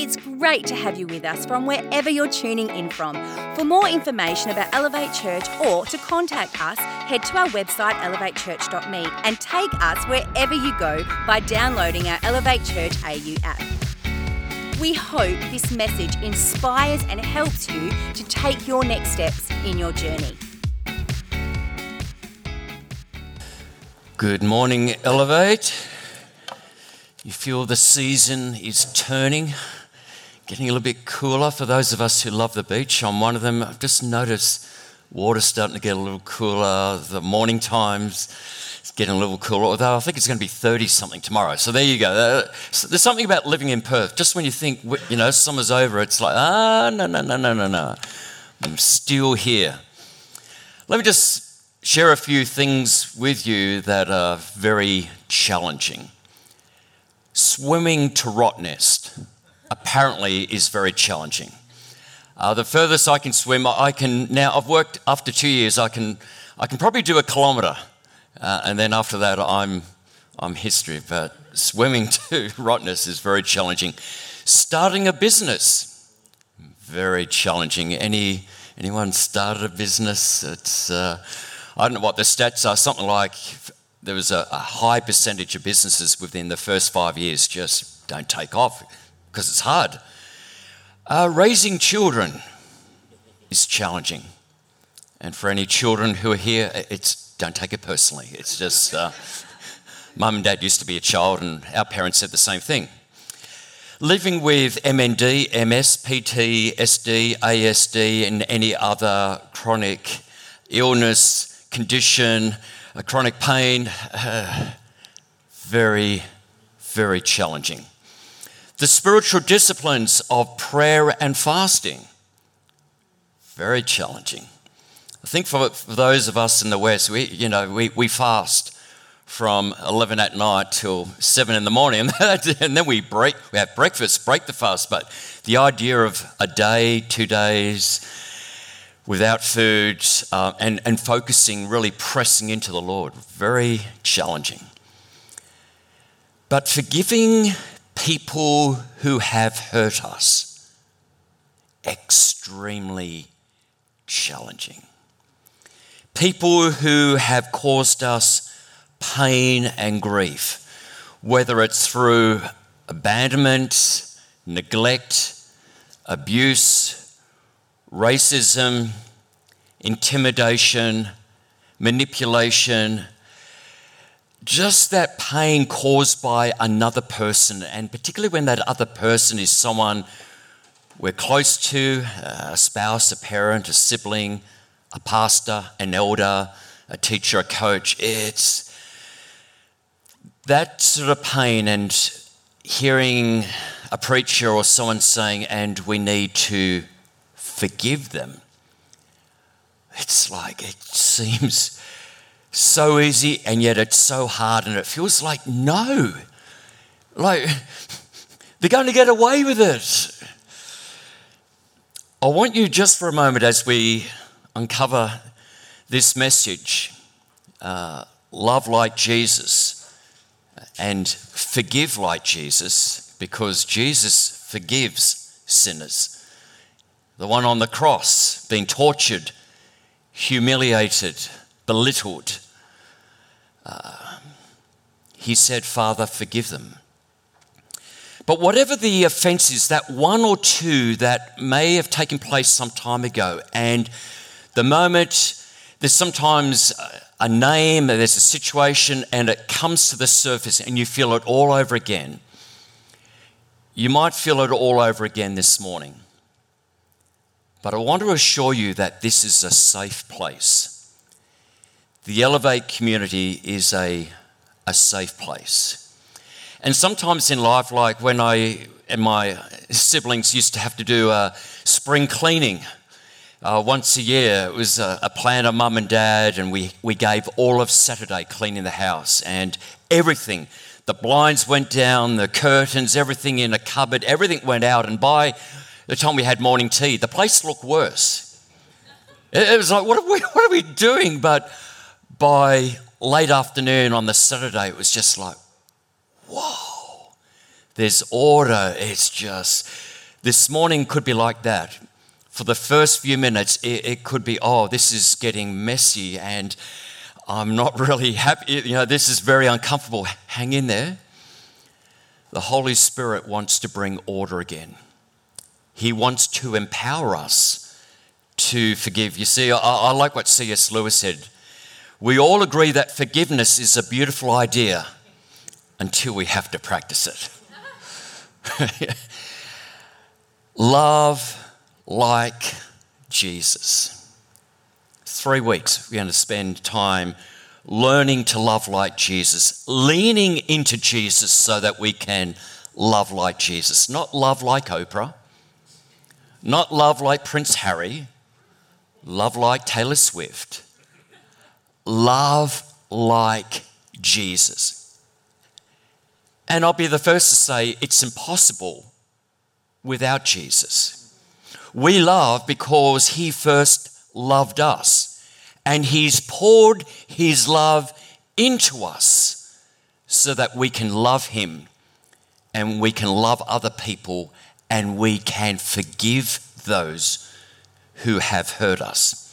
It's great to have you with us from wherever you're tuning in from. For more information about Elevate Church or to contact us, head to our website elevatechurch.me and take us wherever you go by downloading our Elevate Church AU app. We hope this message inspires and helps you to take your next steps in your journey. Good morning, Elevate. You feel the season is turning, getting a little bit cooler for those of us who love the beach. I'm one of them. I've just noticed water starting to get a little cooler. The morning times it's getting a little cooler, although I think it's going to be 30 something tomorrow. So there you go. Uh, there's something about living in Perth. Just when you think, you know, summer's over, it's like, ah, no, no, no, no, no, no. I'm still here. Let me just share a few things with you that are very challenging. Swimming to Rottnest apparently is very challenging. Uh, the furthest I can swim, I can now. I've worked after two years. I can, I can probably do a kilometre, uh, and then after that, I'm, I'm history. But swimming to Rottnest is very challenging. Starting a business, very challenging. Any, anyone started a business? It's uh, I don't know what the stats are, something like there was a, a high percentage of businesses within the first five years just don't take off because it's hard. Uh, raising children is challenging. And for any children who are here, it's don't take it personally. It's just uh, mum and dad used to be a child, and our parents said the same thing. Living with MND, MS, PT, SD, ASD, and any other chronic illness condition, chronic pain, uh, very, very challenging. The spiritual disciplines of prayer and fasting, very challenging. I think for, for those of us in the West, we, you know, we, we fast from 11 at night till 7 in the morning, and then we break, we have breakfast, break the fast. But the idea of a day, two days, without food uh, and, and focusing, really pressing into the Lord. Very challenging. But forgiving people who have hurt us, extremely challenging. People who have caused us pain and grief, whether it's through abandonment, neglect, abuse, racism, intimidation, manipulation, just that pain caused by another person, and particularly when that other person is someone we're close to a spouse, a parent, a sibling, a pastor, an elder, a teacher, a coach. It's that sort of pain and hearing a preacher or someone saying, and we need to forgive them. It's like it seems so easy and yet it's so hard and it feels like no. Like they're going to get away with it. I want you just for a moment as we uncover this message uh, love like Jesus and forgive like Jesus because Jesus forgives sinners the one on the cross, being tortured, humiliated, belittled. He said, Father, forgive them. But whatever the offense is, that one or two that may have taken place some time ago, and the moment there's sometimes a name, there's a situation, and it comes to the surface, and you feel it all over again. You might feel it all over again this morning. But I want to assure you that this is a safe place. The Elevate community is a, a safe place. And sometimes in life, like when I and my siblings used to have to do a spring cleaning uh, once a year, it was a, a plan of mum and dad, and we, we gave all of Saturday cleaning the house and everything. The blinds went down, the curtains, everything in a cupboard, everything went out. And by the time we had morning tea, the place looked worse. It was like, what are we, what are we doing? But by late afternoon on the Saturday, it was just like, whoa, there's order. It's just, this morning could be like that. For the first few minutes, it, it could be, oh, this is getting messy and I'm not really happy. You know, this is very uncomfortable. Hang in there. The Holy Spirit wants to bring order again. He wants to empower us to forgive. You see, I, I like what C.S. Lewis said. We all agree that forgiveness is a beautiful idea until we have to practice it. Love like Jesus. Three weeks, we're going to spend time learning to love like Jesus, leaning into Jesus so that we can love like Jesus. Not love like Oprah, not love like Prince Harry, love like Taylor Swift, love like Jesus. And I'll be the first to say it's impossible without Jesus. We love because he first loved us and he's poured his love into us so that we can love him and we can love other people and we can forgive those who have hurt us.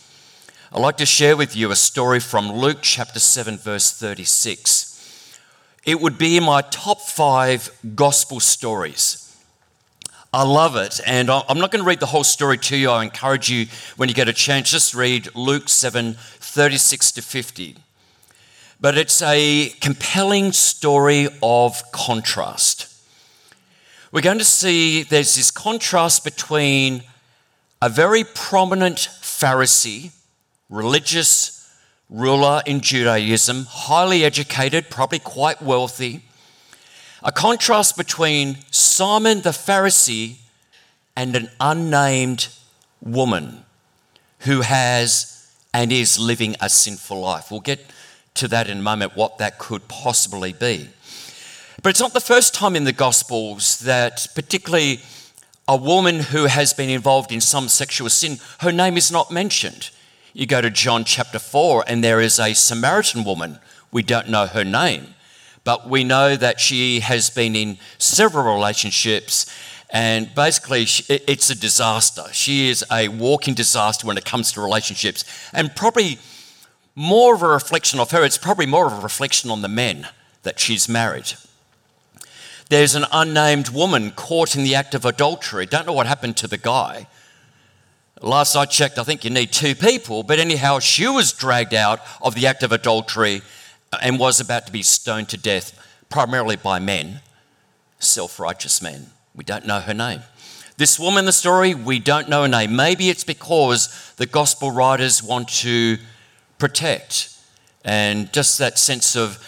I'd like to share with you a story from Luke chapter 7, verse 36. It would be my top five gospel stories. I love it. And I'm not going to read the whole story to you. I encourage you, when you get a chance, just read Luke 7 36 to 50. But it's a compelling story of contrast. We're going to see there's this contrast between a very prominent Pharisee, religious ruler in Judaism, highly educated, probably quite wealthy a contrast between Simon the Pharisee and an unnamed woman who has and is living a sinful life. We'll get to that in a moment, what that could possibly be. But it's not the first time in the Gospels that, particularly, a woman who has been involved in some sexual sin, her name is not mentioned. You go to John chapter 4, and there is a Samaritan woman. We don't know her name but we know that she has been in several relationships and basically it's a disaster. She is a walking disaster when it comes to relationships and probably more of a reflection of her, it's probably more of a reflection on the men that she's married. There's an unnamed woman caught in the act of adultery. Don't know what happened to the guy. Last I checked, I think you need two people, but anyhow, she was dragged out of the act of adultery and was about to be stoned to death, primarily by men, self righteous men. We don't know her name. This woman in the story, we don't know her name. Maybe it's because the gospel writers want to protect and just that sense of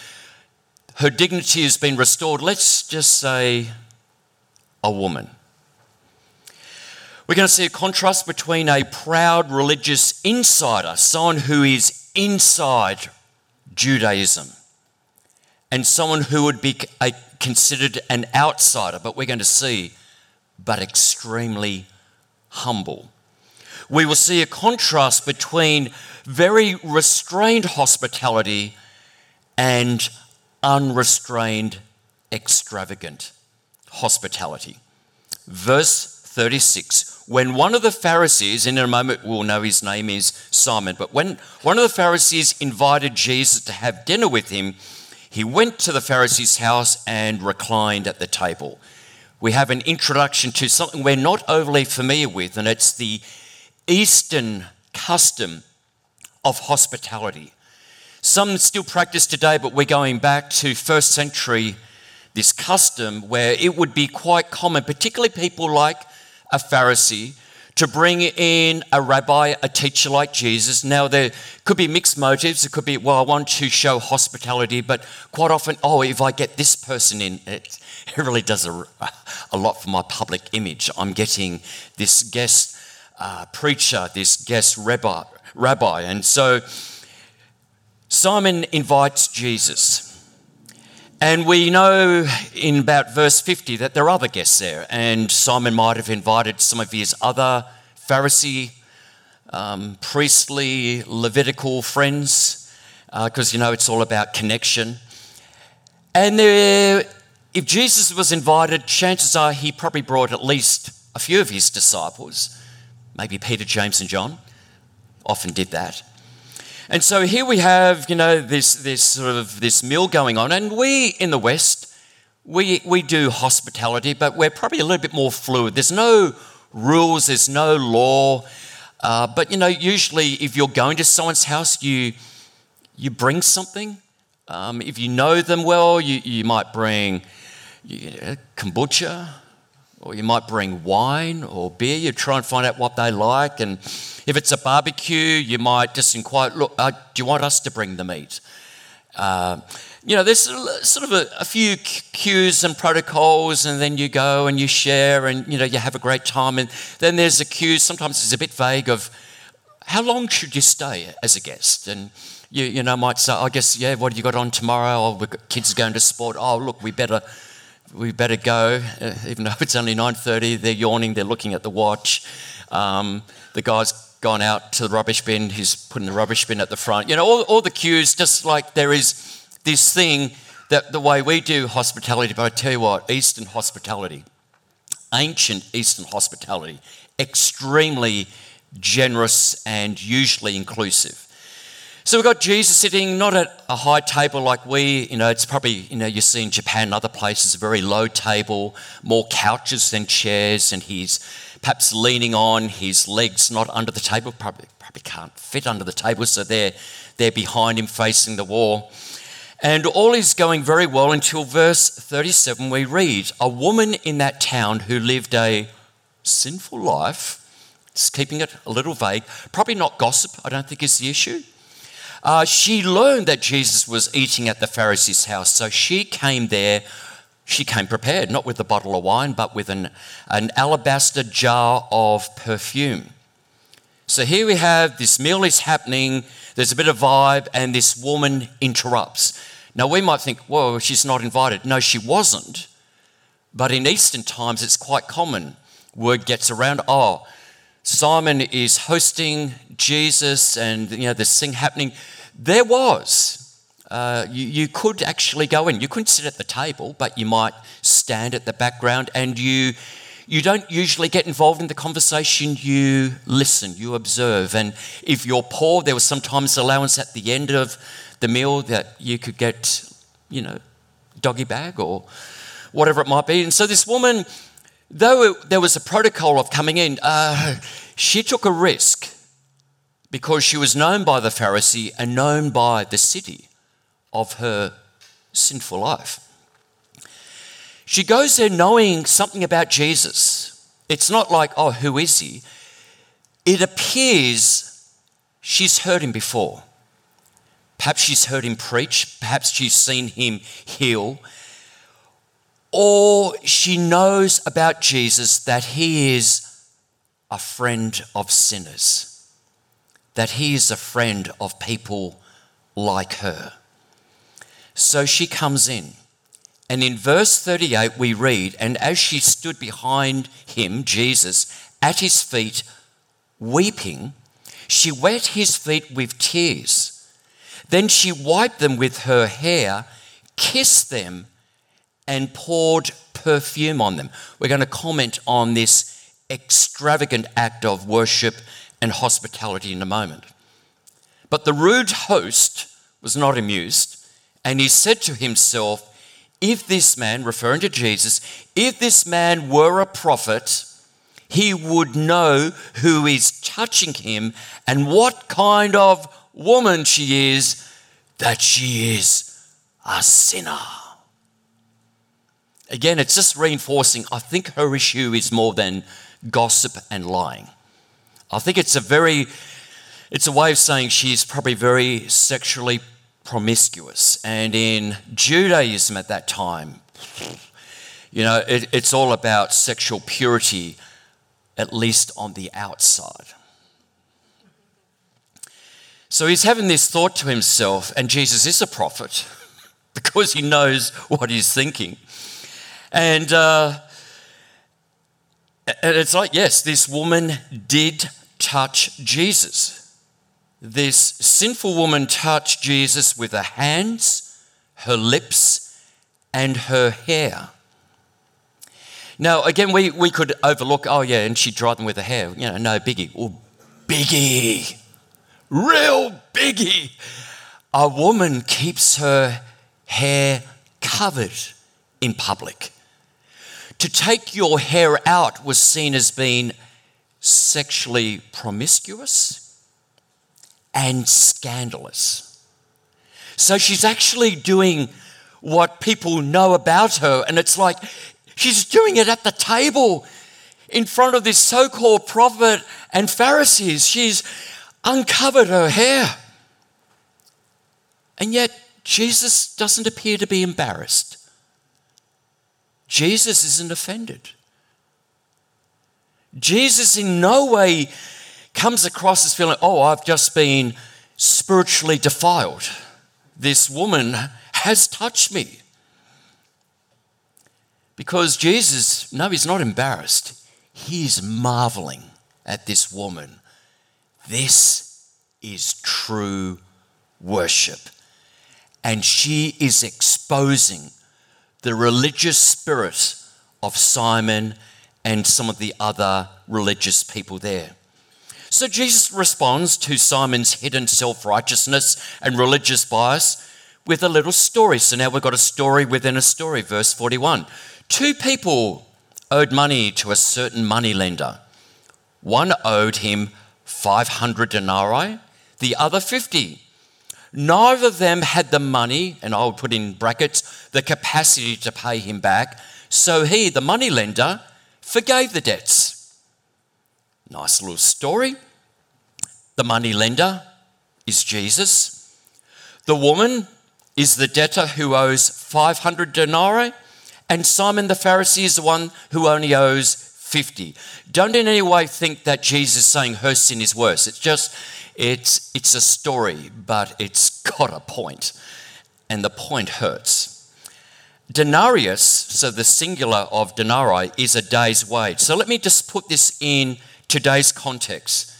her dignity has been restored. Let's just say a woman. We're going to see a contrast between a proud religious insider, someone who is inside Judaism and someone who would be a, considered an outsider, but we're going to see, but extremely humble. We will see a contrast between very restrained hospitality and unrestrained, extravagant hospitality. Verse 36 When one of the Pharisees, in a moment we'll know his name is Simon, but when one of the Pharisees invited Jesus to have dinner with him, he went to the Pharisee's house and reclined at the table. We have an introduction to something we're not overly familiar with, and it's the Eastern custom of hospitality. Some still practice today, but we're going back to first century this custom where it would be quite common, particularly people like a Pharisee, to bring in a rabbi, a teacher like Jesus. Now, there could be mixed motives. It could be, well, I want to show hospitality, but quite often, oh, if I get this person in, it, it really does a, a, lot for my public image. I'm getting this guest uh, preacher, this guest rabbi, rabbi. And so Simon invites Jesus. And we know in about verse 50 that there are other guests there, and Simon might have invited some of his other Pharisee, um, priestly, Levitical friends, because uh, you know it's all about connection. And there if Jesus was invited, chances are he probably brought at least a few of his disciples, maybe Peter, James, and John. Often did that. And so here we have, you know, this, this sort of this meal going on, and we in the West, we, we do hospitality, but we're probably a little bit more fluid. There's no rules, there's no law. Uh, but you know, usually if you're going to someone's house, you you bring something. Um, if you know them well, you, you might bring you know, kombucha, or you might bring wine or beer. You try and find out what they like, and if it's a barbecue, you might just inquire, "Look, uh, do you want us to bring the meat?" Uh, you know, there's sort of a, a, few cues and protocols, and then you go and you share, and you know, you have a great time. And then there's a cue. Sometimes it's a bit vague of how long should you stay as a guest, and you you know might say, I guess, yeah, what have you got on tomorrow? Oh, we've got kids going to sport. Oh, look, we better we better go, uh, even though it's only 9:30. They're yawning. They're looking at the watch. Um, the guy's gone out to the rubbish bin. He's putting the rubbish bin at the front. You know, all, all the cues, just like there is this thing that the way we do hospitality, but I tell you what, Eastern hospitality, ancient Eastern hospitality, extremely generous and usually inclusive. So we've got Jesus sitting not at a high table like we, you know, it's probably, you know, you see in Japan and other places, a very low table, more couches than chairs, and he's perhaps leaning on his legs not under the table, probably, probably can't fit under the table, so they're, they're behind him facing the wall. And all is going very well until verse 37, we read A woman in that town who lived a sinful life, just keeping it a little vague, probably not gossip, I don't think is the issue. Uh, she learned that Jesus was eating at the Pharisee's house, so she came there. She came prepared, not with a bottle of wine, but with an, an alabaster jar of perfume. So here we have this meal is happening, there's a bit of vibe, and this woman interrupts. Now we might think, well, she's not invited. No, she wasn't. But in Eastern times, it's quite common. Word gets around, oh, Simon is hosting Jesus and you know this thing happening. There was. Uh, you, you could actually go in. You couldn't sit at the table, but you might stand at the background and you you don't usually get involved in the conversation, you listen, you observe. And if you're poor, there was sometimes allowance at the end of the meal that you could get, you know, doggy bag or whatever it might be. And so this woman, though it, there was a protocol of coming in, uh, she took a risk because she was known by the Pharisee and known by the city of her sinful life. She goes there knowing something about Jesus. It's not like, oh, who is he? It appears she's heard him before. Perhaps she's heard him preach, perhaps she's seen him heal, or she knows about Jesus that he is a friend of sinners, that he is a friend of people like her. So she comes in. And in verse 38, we read, And as she stood behind him, Jesus, at his feet, weeping, she wet his feet with tears. Then she wiped them with her hair, kissed them, and poured perfume on them. We're going to comment on this extravagant act of worship and hospitality in a moment. But the rude host was not amused, and he said to himself, if this man, referring to Jesus, if this man were a prophet, he would know who is touching him and what kind of woman she is, that she is a sinner. Again, it's just reinforcing. I think her issue is more than gossip and lying. I think it's a very, it's a way of saying she's probably very sexually promiscuous. And in Judaism at that time, you know, it, it's all about sexual purity, at least on the outside. So he's having this thought to himself, and Jesus is a prophet because he knows what he's thinking. And, uh, and it's like, yes, this woman did touch Jesus. This sinful woman touched Jesus with her hands, her lips, and her hair. Now, again, we, we could overlook, oh, yeah, and she dried them with her hair. You know, no biggie. Oh, biggie. Real biggie. A woman keeps her hair covered in public. To take your hair out was seen as being sexually promiscuous and scandalous. So she's actually doing what people know about her, and it's like she's doing it at the table in front of this so called prophet and Pharisees. She's uncovered her hair. And yet, Jesus doesn't appear to be embarrassed. Jesus isn't offended. Jesus in no way comes across as feeling, oh, I've just been spiritually defiled. This woman has touched me. Because Jesus, no, he's not embarrassed. He's marveling at this woman. This is true worship. And she is exposing the religious spirit of Simon and some of the other religious people there. So Jesus responds to Simon's hidden self righteousness and religious bias with a little story. So now we've got a story within a story, verse 41. Two people owed money to a certain money lender. One owed him 500 denarii, the other 50. Neither of them had the money, and I would put in brackets, the capacity to pay him back. So he, the money lender, forgave the debts. Nice little story. The money lender is Jesus. The woman is the debtor who owes 500 denarii, and Simon the Pharisee is the one who only owes 50. Don't in any way think that Jesus is saying her sin is worse. It's just it's, it's a story, but it's got a point, and the point hurts. Denarius, so the singular of denarii, is a day's wage. So let me just put this in today's context.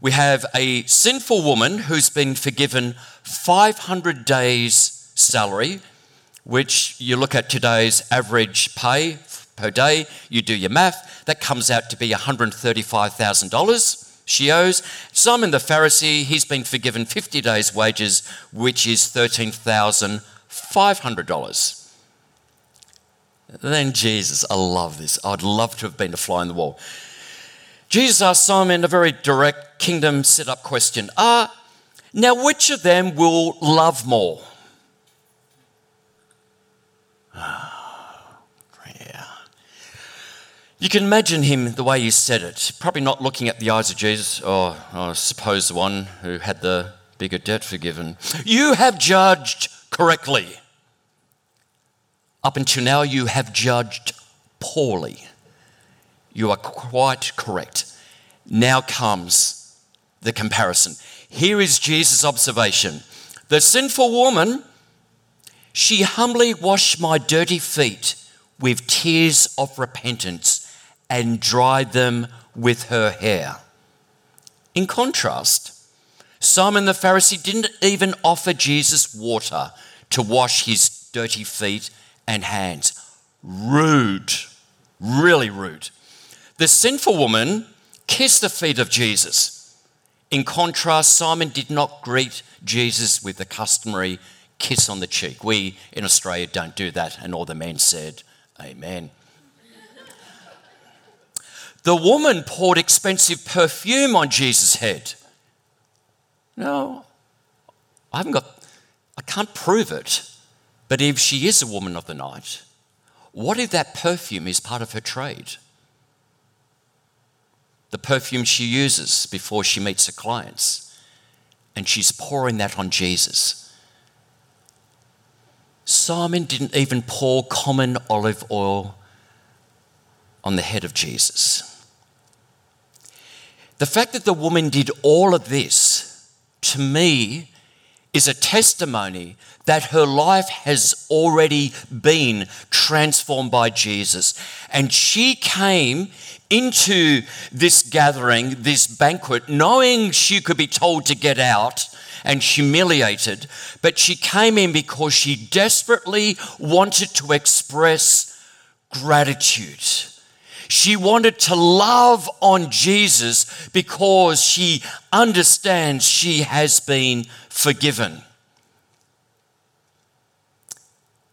We have a sinful woman who's been forgiven 500 days' salary, which you look at today's average pay per day, you do your math, that comes out to be $135,000 she owes. Simon the Pharisee, he's been forgiven 50 days' wages, which is $13,500. Then Jesus, I love this. I'd love to have been a fly on the wall. Jesus asked Simon a very direct kingdom set up question. Ah, uh, now which of them will love more? Oh, yeah. You can imagine him the way he said it, probably not looking at the eyes of Jesus, or oh, I suppose the one who had the bigger debt forgiven. You have judged correctly. Up until now, you have judged poorly. You are quite correct. Now comes the comparison. Here is Jesus' observation The sinful woman, she humbly washed my dirty feet with tears of repentance and dried them with her hair. In contrast, Simon the Pharisee didn't even offer Jesus water to wash his dirty feet and hands. Rude, really rude. The sinful woman kissed the feet of Jesus. In contrast, Simon did not greet Jesus with the customary kiss on the cheek. We in Australia don't do that, and all the men said, Amen. The woman poured expensive perfume on Jesus' head. No, I haven't got, I can't prove it. But if she is a woman of the night, what if that perfume is part of her trade? The perfume she uses before she meets her clients, and she's pouring that on Jesus. Simon didn't even pour common olive oil on the head of Jesus. The fact that the woman did all of this, to me, is a testimony that her life has already been transformed by Jesus. And she came into this gathering, this banquet, knowing she could be told to get out and humiliated, but she came in because she desperately wanted to express gratitude. She wanted to love on Jesus because she understands she has been forgiven.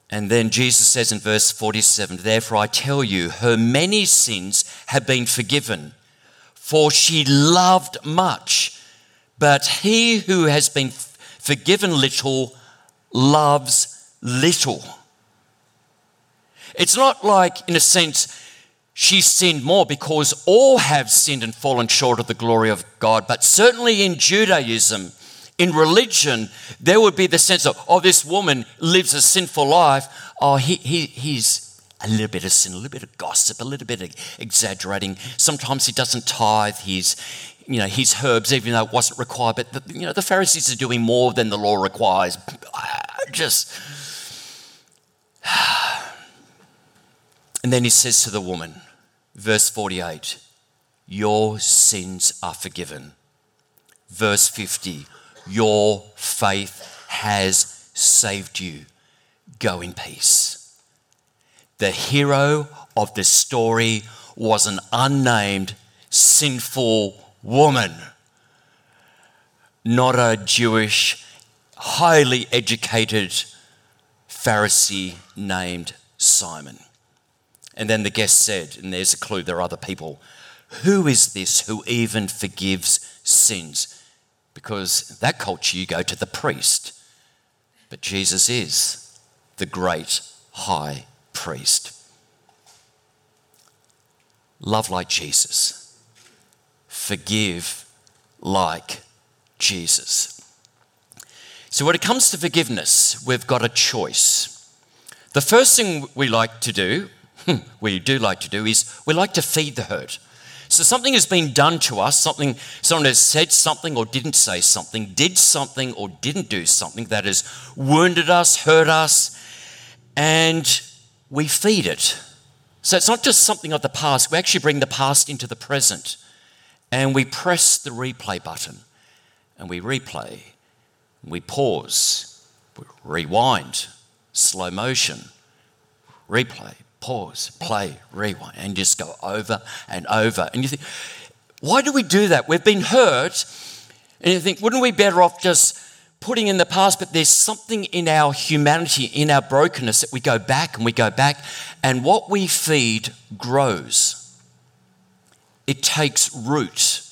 And then Jesus says in verse 47 Therefore I tell you, her many sins have been forgiven, for she loved much. But he who has been forgiven little loves little. It's not like, in a sense, she sinned more because all have sinned and fallen short of the glory of God. But certainly in Judaism, in religion, there would be the sense of, oh, this woman lives a sinful life. Oh, he, he, he's a little bit of sin, a little bit of gossip, a little bit of exaggerating. Sometimes he doesn't tithe his, you know, his herbs, even though it wasn't required. But, the, you know, the Pharisees are doing more than the law requires. Just. And then he says to the woman, verse 48, Your sins are forgiven. Verse 50, your faith has saved you. Go in peace. The hero of the story was an unnamed, sinful woman, not a Jewish, highly educated Pharisee named Simon. And then the guest said, and there's a clue, there are other people, who is this who even forgives sins? Because that culture you go to the priest. But Jesus is the great high priest. Love like Jesus. Forgive like Jesus. So, when it comes to forgiveness, we've got a choice. The first thing we like to do, we do like to do, is we like to feed the hurt. So something has been done to us, something someone has said something or didn't say something, did something or didn't do something that has wounded us, hurt us, and we feed it. So it's not just something of the past, we actually bring the past into the present and we press the replay button and we replay, we pause, we rewind, slow motion, replay, pause, play, rewind, and just go over and over. And you think, why do we do that? We've been hurt, and you think, wouldn't we be better off just putting in the past? But there's something in our humanity, in our brokenness, that we go back and we go back, and what we feed grows. It takes root.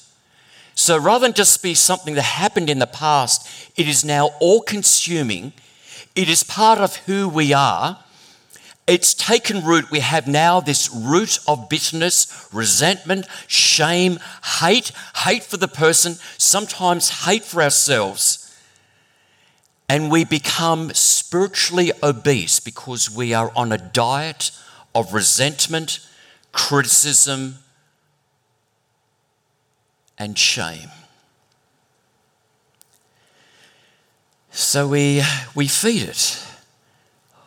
So rather than just be something that happened in the past, it is now all consuming. It is part of who we are it's taken root. We have now this root of bitterness, resentment, shame, hate, hate for the person, sometimes hate for ourselves. And we become spiritually obese because we are on a diet of resentment, criticism, and shame. So we, we feed it.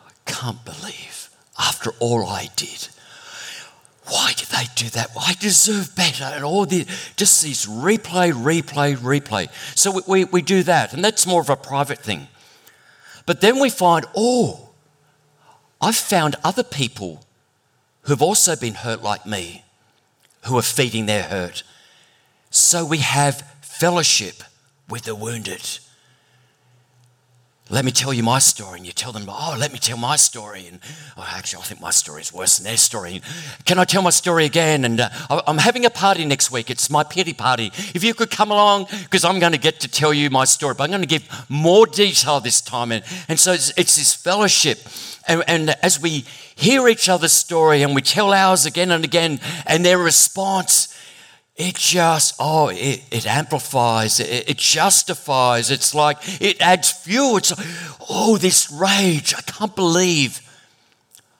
I can't believe after all I did. Why did they do that? I deserve better. And all the just these replay, replay, replay. So we, we, we do that, and that's more of a private thing. But then we find, oh, I've found other people who've also been hurt like me, who are feeding their hurt. So we have fellowship with the wounded let me tell you my story. And you tell them, oh, let me tell my story. And oh, actually, I think my story is worse than their story. Can I tell my story again? And uh, I'm having a party next week. It's my pity party. If you could come along, because I'm going to get to tell you my story, but I'm going to give more detail this time. And, and so it's, it's this fellowship. And, and as we hear each other's story and we tell ours again and again, and their response, it just, oh, it, it amplifies, it, it, justifies. It's like it adds fuel. It's like, oh, this rage. I can't believe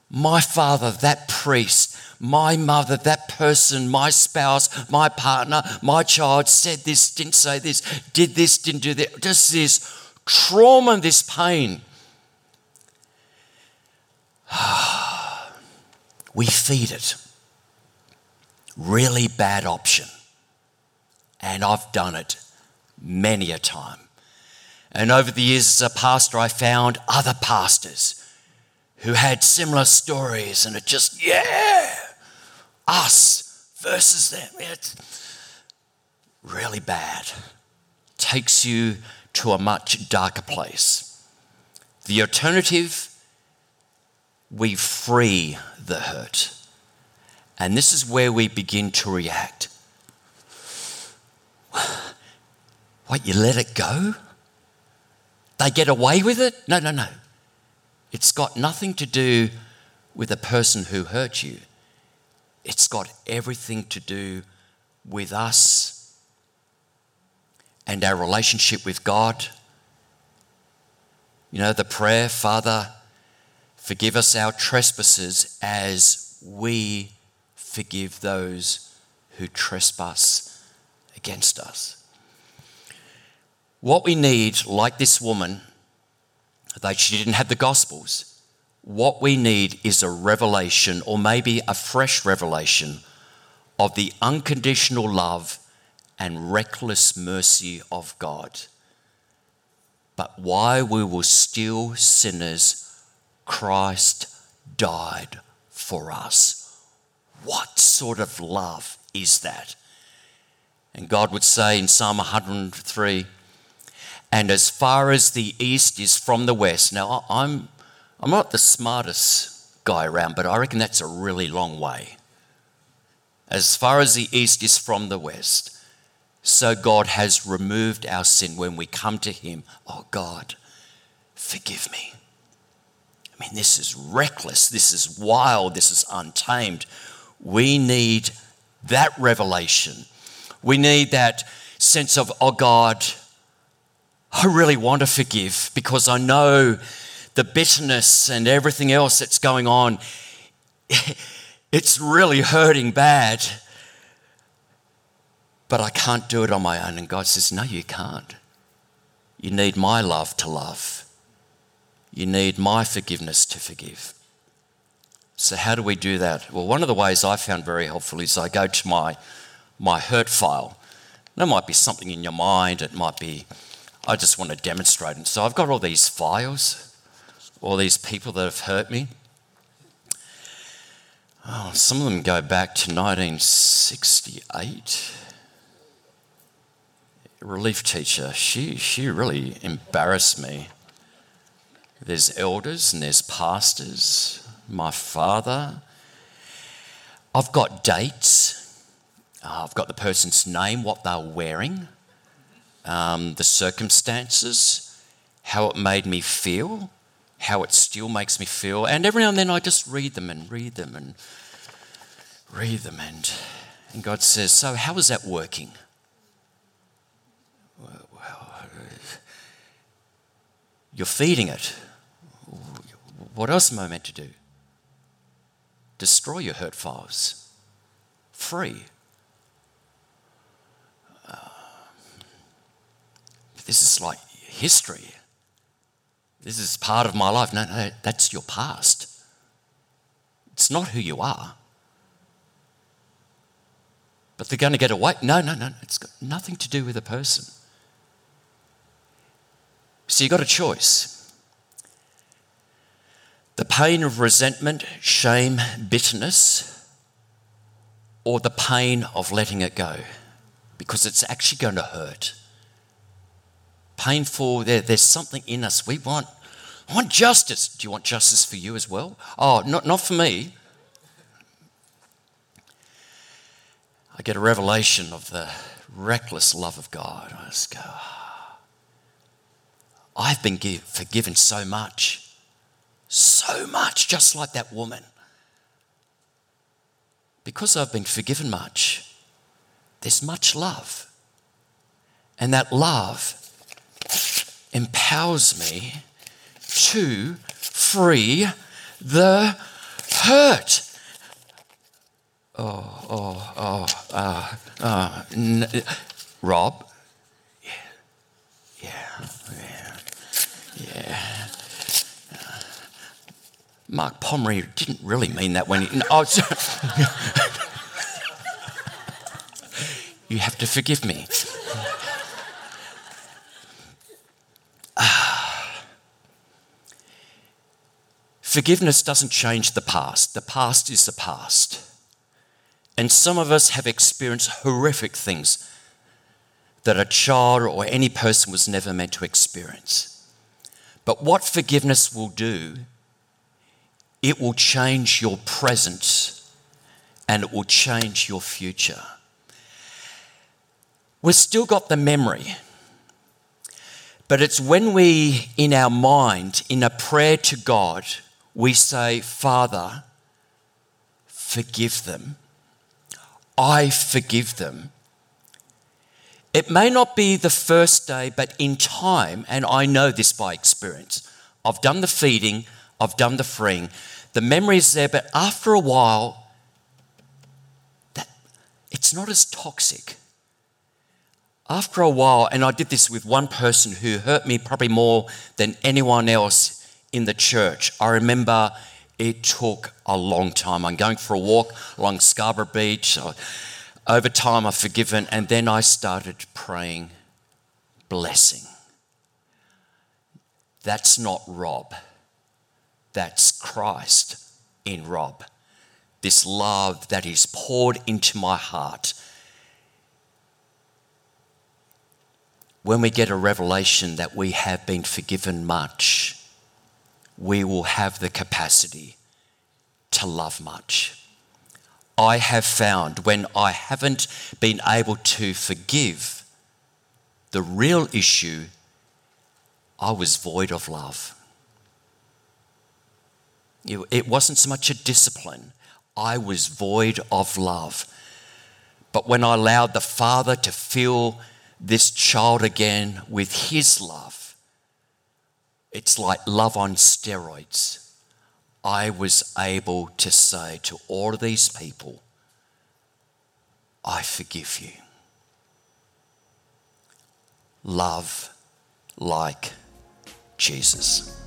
my father, that priest, my mother, that person, my spouse, my partner, my child said this, didn't say this, did this, didn't do that. Just this trauma, this pain. we feed it really bad option. And I've done it many a time. And over the years as a pastor, I found other pastors who had similar stories, and it just, yeah, us versus them. It's really bad. Takes you to a much darker place. The alternative, we free the hurt. And this is where we begin to react. What, you let it go? They get away with it? No, no, no. It's got nothing to do with the person who hurt you. It's got everything to do with us and our relationship with God. You know, the prayer, Father, forgive us our trespasses as we forgive those who trespass against us. What we need, like this woman, though she didn't have the Gospels, what we need is a revelation, or maybe a fresh revelation, of the unconditional love and reckless mercy of God. But while we were still sinners, Christ died for us. What sort of love is that? And God would say in Psalm 103, and as far as the east is from the west. Now, I'm, I'm not the smartest guy around, but I reckon that's a really long way. As far as the east is from the west, so God has removed our sin when we come to Him. Oh, God, forgive me. I mean, this is reckless, this is wild, this is untamed. We need that revelation. We need that sense of, oh God, I really want to forgive because I know the bitterness and everything else that's going on. It's really hurting bad. But I can't do it on my own. And God says, No, you can't. You need my love to love. You need my forgiveness to forgive. So, how do we do that? Well, one of the ways I found very helpful is I go to my, my hurt file. There might be something in your mind, it might be, I just want to demonstrate it. So, I've got all these files, all these people that have hurt me. Oh, some of them go back to 1968. Relief teacher, she, she really embarrassed me. There's elders and there's pastors my father. I've got dates. Uh, I've got the person's name, what they're wearing, um, the circumstances, how it made me feel, how it still makes me feel. And every now and then I just read them and read them and read them. And, and God says, So, how is that working? You're feeding it. What else am I meant to do? Destroy your hurt files. Free. Uh, this is like history. This is part of my life. No, no, that's your past. It's not who you are. But they're going to get away. No, no, no. It's got nothing to do with a person. So you've got a choice. The pain of resentment, shame, bitterness, or the pain of letting it go because it's actually going to hurt. Painful, there, there's something in us. We want, I want justice. Do you want justice for you as well? Oh, not, not for me. I get a revelation of the reckless love of God. I just go, oh, I've been give, forgiven so much so much, just like that woman. Because I've been forgiven much, there's much love. And that love empowers me to free the hurt. Oh, oh, oh, uh, uh, n- Rob? Yeah, yeah, yeah, yeah. Mark Pomeroy didn't really mean that when he. No, oh, you have to forgive me. Ah. Forgiveness doesn't change the past. The past is the past. And some of us have experienced horrific things that a child or any person was never meant to experience. But what forgiveness will do it will change your present and it will change your future. We've still got the memory, but it's when we, in our mind, in a prayer to God, we say, Father, forgive them. I forgive them. It may not be the first day, but in time, and I know this by experience, I've done the feeding, I've done the freeing, the memory is there, but after a while, that it's not as toxic. After a while, and I did this with one person who hurt me probably more than anyone else in the church. I remember it took a long time. I'm going for a walk along Scarborough Beach. Over time, I've forgiven, and then I started praying blessing. That's not Rob, that's Christ in Rob. This love that is poured into my heart when we get a revelation that we have been forgiven much, we will have the capacity to love much. I have found when I haven't been able to forgive, the real issue, I was void of love. It wasn't so much a discipline, I was void of love. But when I allowed the Father to fill this child again with his love. It's like love on steroids. I was able to say to all of these people, I forgive you. Love like Jesus.